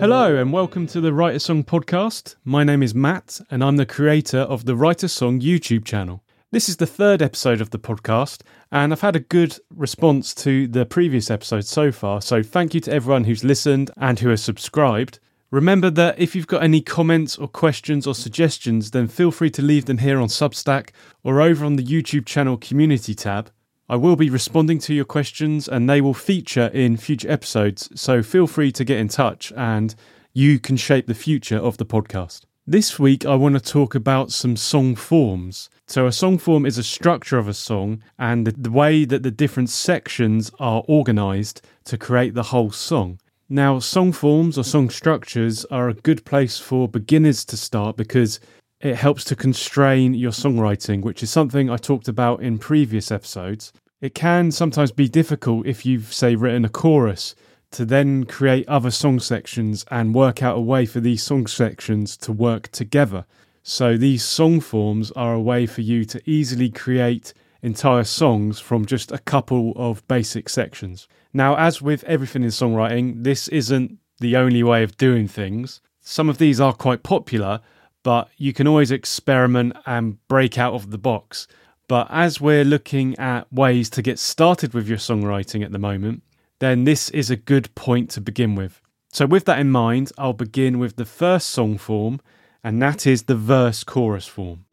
Hello, and welcome to the Write a Song podcast. My name is Matt, and I'm the creator of the Write a Song YouTube channel. This is the third episode of the podcast, and I've had a good response to the previous episode so far. So, thank you to everyone who's listened and who has subscribed. Remember that if you've got any comments or questions or suggestions, then feel free to leave them here on Substack or over on the YouTube channel community tab. I will be responding to your questions and they will feature in future episodes, so feel free to get in touch and you can shape the future of the podcast. This week, I want to talk about some song forms. So, a song form is a structure of a song and the, way that the different sections are organized to create the whole song. Now, song forms or song structures are a good place for beginners to start because it helps to constrain your songwriting, which is something I talked about in previous episodes. It can sometimes be difficult if you've, say, written a chorus to then create other song sections and work out a way for these song sections to work together. So, these song forms are a way for you to easily create entire songs from just a couple of basic sections. Now, as with everything in songwriting, this isn't the only way of doing things. Some of these are quite popular, but you can always experiment and break out of the box. But as we're looking at ways to get started with your songwriting at the moment, then this is a good point to begin with. So, with that in mind, I'll begin with the first song form, and that is the verse chorus form.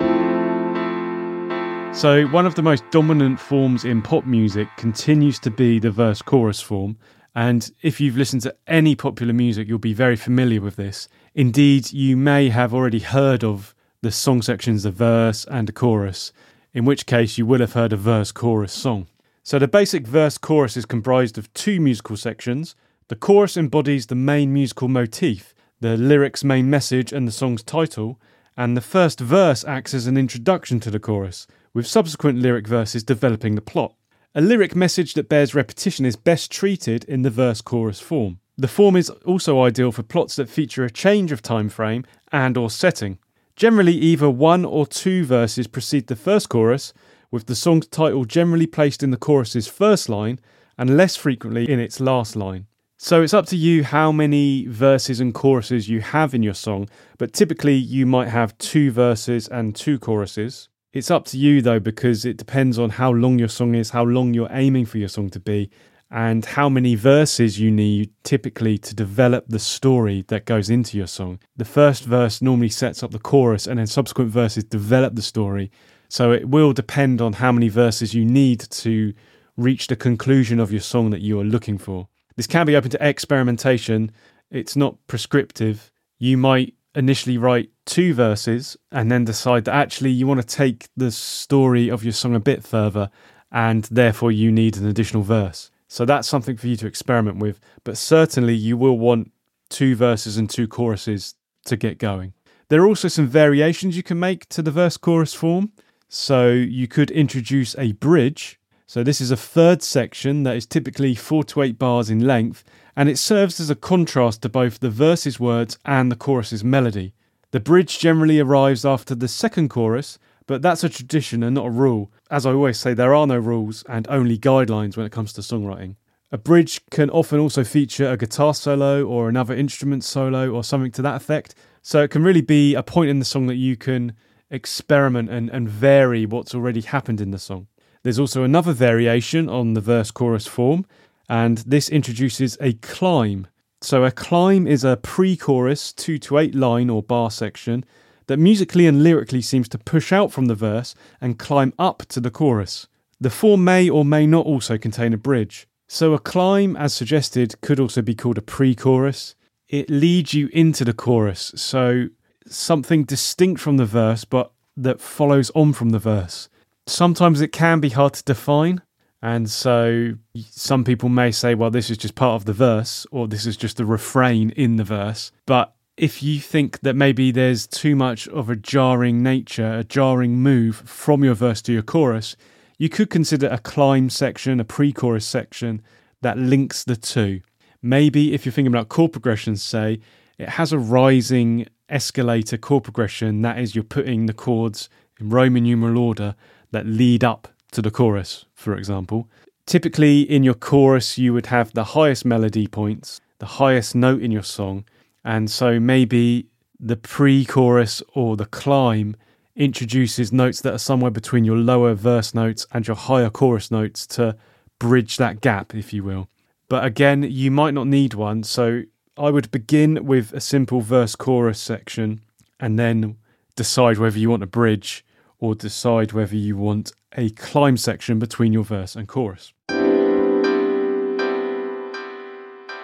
So, one of the most dominant forms in pop music continues to be the verse chorus form. And if you've listened to any popular music, you'll be very familiar with this. Indeed, you may have already heard of the song sections, the verse and the chorus in which case you will have heard a verse chorus song. So the basic verse chorus is comprised of two musical sections. The chorus embodies the main musical motif, the lyric's main message and the song's title, and the first verse acts as an introduction to the chorus, with subsequent lyric verses developing the plot. A lyric message that bears repetition is best treated in the verse chorus form. The form is also ideal for plots that feature a change of time frame and or setting. Generally, either one or two verses precede the first chorus, with the song's title generally placed in the chorus's first line and less frequently in its last line. So it's up to you how many verses and choruses you have in your song, but typically you might have two verses and two choruses. It's up to you though, because it depends on how long your song is, how long you're aiming for your song to be, and how many verses you need typically to develop the story that goes into your song. The first verse normally sets up the chorus, and then subsequent verses develop the story. So it will depend on how many verses you need to reach the conclusion of your song that you are looking for. This can be open to experimentation, it's not prescriptive. You might initially write two verses and then decide that actually you want to take the story of your song a bit further and therefore you need an additional verse. So that's something for you to experiment with. But certainly you will want two verses and two choruses to get going. There are also some variations you can make to the verse chorus form. So you could introduce a bridge. So this is a third section that is typically four to eight bars in length, and it serves as a contrast to both the verse's words and the chorus's melody. The bridge generally arrives after the second chorus, but that's a tradition and not a rule. As I always say, there are no rules and only guidelines when it comes to songwriting. A bridge can often also feature a guitar solo or another instrument solo or something to that effect. So it can really be a point in the song that you can experiment and, and vary what's already happened in the song. There's also another variation on the verse chorus form, and this introduces a climb. So a climb is a pre chorus, two to eight line or bar section that musically and lyrically seems to push out from the verse and climb up to the chorus. The form may or may not also contain a bridge. So a climb, as suggested, could also be called a pre chorus. It leads you into the chorus, so something distinct from the verse but that follows on from the verse. Sometimes it can be hard to define, and so some people may say, well, this is just part of the verse, or this is just the refrain in the verse. But if you think that maybe there's too much of a jarring nature, a jarring move from your verse to your chorus, you could consider a climb section, a pre chorus section that links the two. Maybe if you're thinking about chord progressions, say, it has a rising escalator chord progression, that is, you're putting the chords in Roman numeral order that lead up to the chorus, for example. Typically, in your chorus, you would have the highest melody points, the highest note in your song, And so maybe the pre chorus or the climb introduces notes that are somewhere between your lower verse notes and your higher chorus notes to bridge that gap, if you will. But again, you might not need one. So I would begin with a simple verse chorus section and then decide whether you want a bridge or decide whether you want a climb section between your verse and chorus.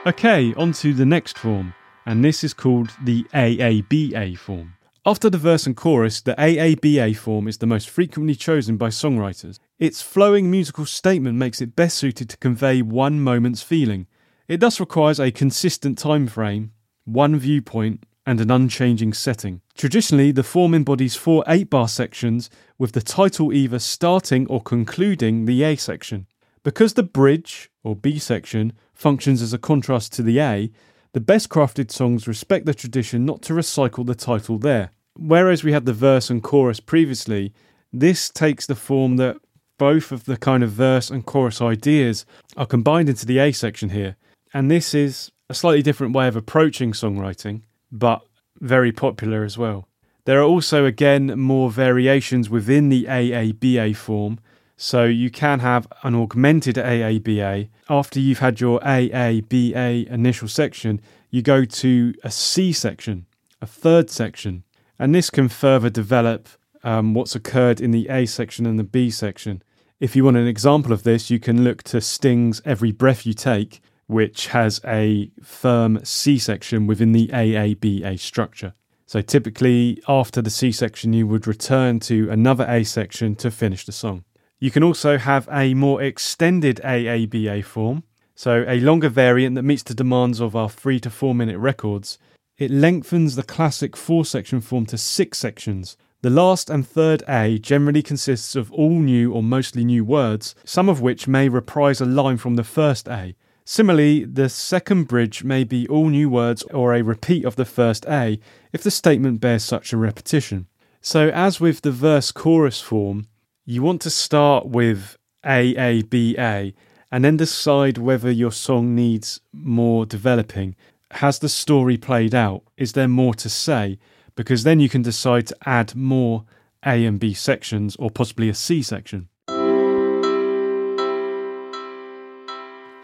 Okay, on to the next form, and this is called the AABA form. After the verse and chorus, the AABA form is the most frequently chosen by songwriters. Its flowing musical statement makes it best suited to convey one moment's feeling. It thus requires a consistent time frame, one viewpoint, and an unchanging setting. Traditionally, the form embodies four 8 bar sections, with the title either starting or concluding the A section. Because the bridge, or B section, functions as a contrast to the A, the best crafted songs respect the tradition not to recycle the title there. Whereas we had the verse and chorus previously, this takes the form that both of the kind of verse and chorus ideas are combined into the A section here. And this is a slightly different way of approaching songwriting, but very popular as well. There are also, again, more variations within the AABA form, so you can have an augmented AABA. After you've had your AABA initial section, you go to a C section, a third section, and this can further develop um, what's occurred in the A section and the B section. If you want an example of this, you can look to Sting's Every Breath You Take, which has a firm C section within the AABA structure. So typically, after the C section, you would return to another A section to finish the song. You can also have a more extended AABA form, so a longer variant that meets the demands of our three to four minute records. It lengthens the classic four section form to six sections. The last and third A generally consists of all new or mostly new words, some of which may reprise a line from the first A. Similarly, the second bridge may be all new words or a repeat of the first A if the statement bears such a repetition. So, as with the verse chorus form, you want to start with A, A, B, A, and then decide whether your song needs more developing. Has the story played out? Is there more to say? Because then you can decide to add more A and B sections or possibly a C section.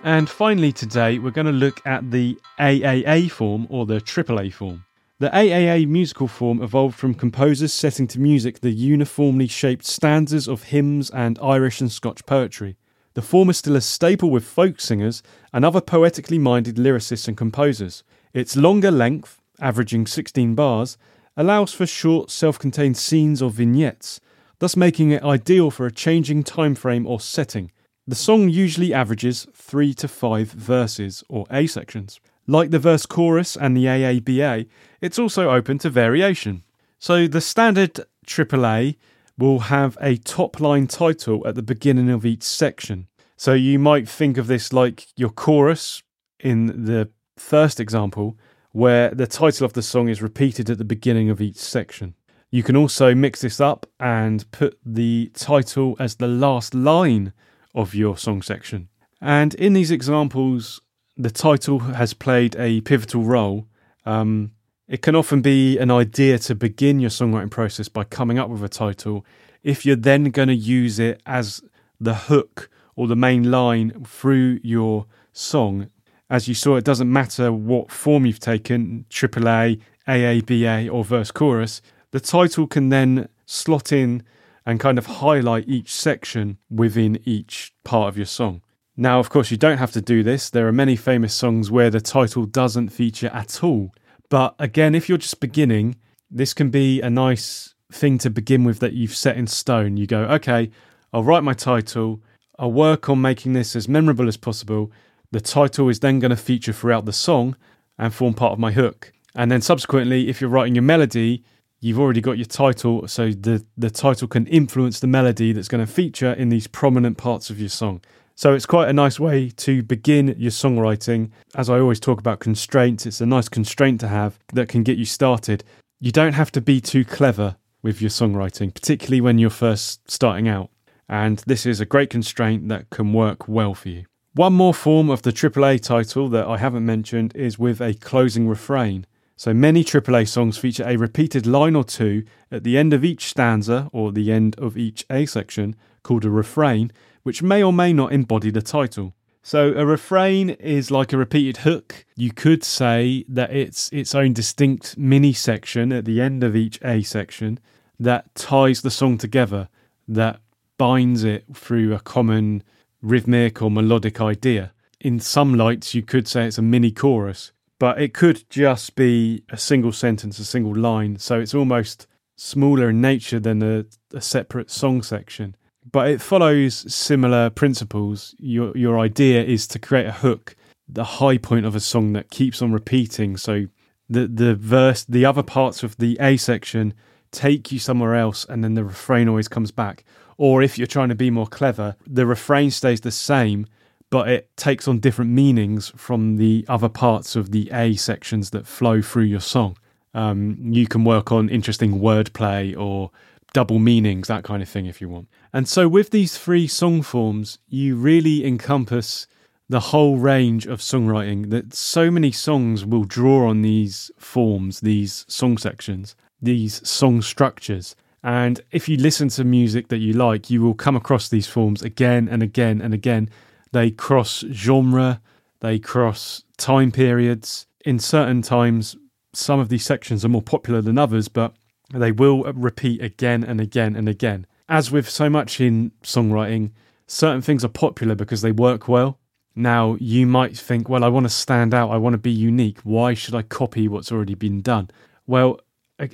And finally, today we're going to look at the AAA form or the AAA form. The AAA musical form evolved from composers setting to music the uniformly shaped stanzas of hymns and Irish and Scotch poetry. The form is still a staple with folk singers and other poetically minded lyricists and composers. Its longer length, averaging 16 bars, allows for short, self contained scenes or vignettes, thus making it ideal for a changing time frame or setting. The song usually averages 3 to 5 verses or A sections. Like the verse chorus and the AABA, it's also open to variation. So the standard AAA will have a top line title at the beginning of each section. So you might think of this like your chorus in the first example, where the title of the song is repeated at the beginning of each section. You can also mix this up and put the title as the last line of your song section. And in these examples, the title has played a pivotal role. Um, it can often be an idea to begin your songwriting process by coming up with a title. If you're then going to use it as the hook or the main line through your song, as you saw, it doesn't matter what form you've taken AAA, AABA, or verse chorus, the title can then slot in and kind of highlight each section within each part of your song. Now, of course, you don't have to do this. There are many famous songs where the title doesn't feature at all. But again, if you're just beginning, this can be a nice thing to begin with that you've set in stone. You go, okay, I'll write my title, I'll work on making this as memorable as possible. The title is then going to feature throughout the song and form part of my hook. And then subsequently, if you're writing your melody, you've already got your title, so the, the title can influence the melody that's going to feature in these prominent parts of your song. So it's quite a nice way to begin your songwriting. As I always talk about constraints, it's a nice constraint to have that can get you started. You don't have to be too clever with your songwriting, particularly when you're first starting out. And this is a great constraint that can work well for you. One more form of the AAA title that I haven't mentioned is with a closing refrain. So many AAA songs feature a repeated line or two at the end of each stanza or the end of each A section called a refrain, which may or may not embody the title. So a refrain is like a repeated hook. You could say that it's its own distinct mini section at the end of each A section that ties the song together, that binds it through a common rhythmic or melodic idea. In some lights, you could say it's a mini chorus, but it could just be a single sentence, a single line. So it's almost smaller in nature than a, a separate song section. But it follows similar principles. Your your idea is to create a hook, the high point of a song that keeps on repeating. So the the verse, the other parts of the A section take you somewhere else, and then the refrain always comes back. Or if you're trying to be more clever, the refrain stays the same, but it takes on different meanings from the other parts of the A sections that flow through your song. Um, you can work on interesting wordplay or double meanings, that kind of thing, if you want. And so, with these three song forms, you really encompass the whole range of songwriting that so many songs will draw on these forms, these song sections, these song structures. And if you listen to music that you like, you will come across these forms again and again and again. They cross genre, they cross time periods. In certain times, some of these sections are more popular than others, but they will repeat again and again and again. As with so much in songwriting, certain things are popular because they work well. Now, you might think, well, I want to stand out, I want to be unique. Why should I copy what's already been done? Well,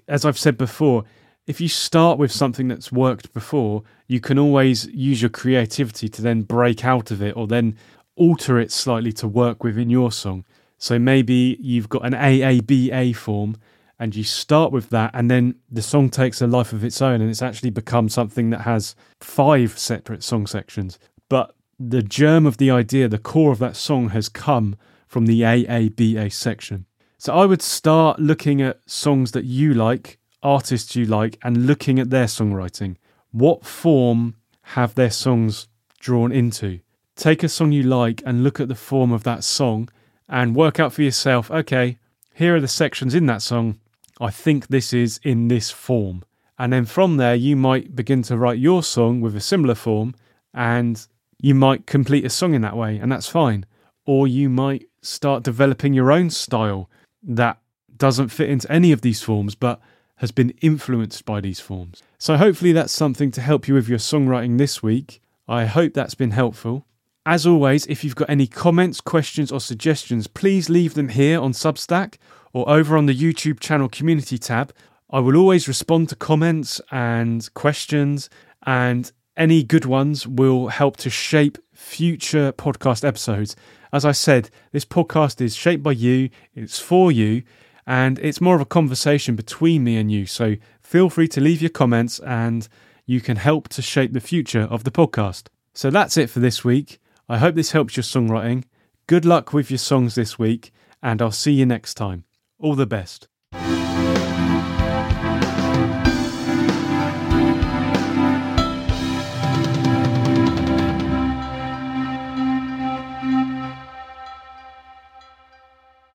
as I've said before, if you start with something that's worked before, you can always use your creativity to then break out of it or then alter it slightly to work within your song. So maybe you've got an AABA form and you start with that, and then the song takes a life of its own and it's actually become something that has five separate song sections. But the germ of the idea, the core of that song has come from the AABA section. So I would start looking at songs that you like artists you like and looking at their songwriting. What form have their songs drawn into? Take a song you like and look at the form of that song and work out for yourself okay, here are the sections in that song. I think this is in this form. And then from there, you might begin to write your song with a similar form and you might complete a song in that way, and that's fine. Or you might start developing your own style that doesn't fit into any of these forms, but has been influenced by these forms. So, hopefully, that's something to help you with your songwriting this week. I hope that's been helpful. As always, if you've got any comments, questions, or suggestions, please leave them here on Substack or over on the YouTube channel community tab. I will always respond to comments and questions, and any good ones will help to shape future podcast episodes. As I said, this podcast is shaped by you, it's for you, and it's more of a conversation between me and you. So feel free to leave your comments and you can help to shape the future of the podcast. So that's it for this week. I hope this helps your songwriting. Good luck with your songs this week, and I'll see you next time. All the best.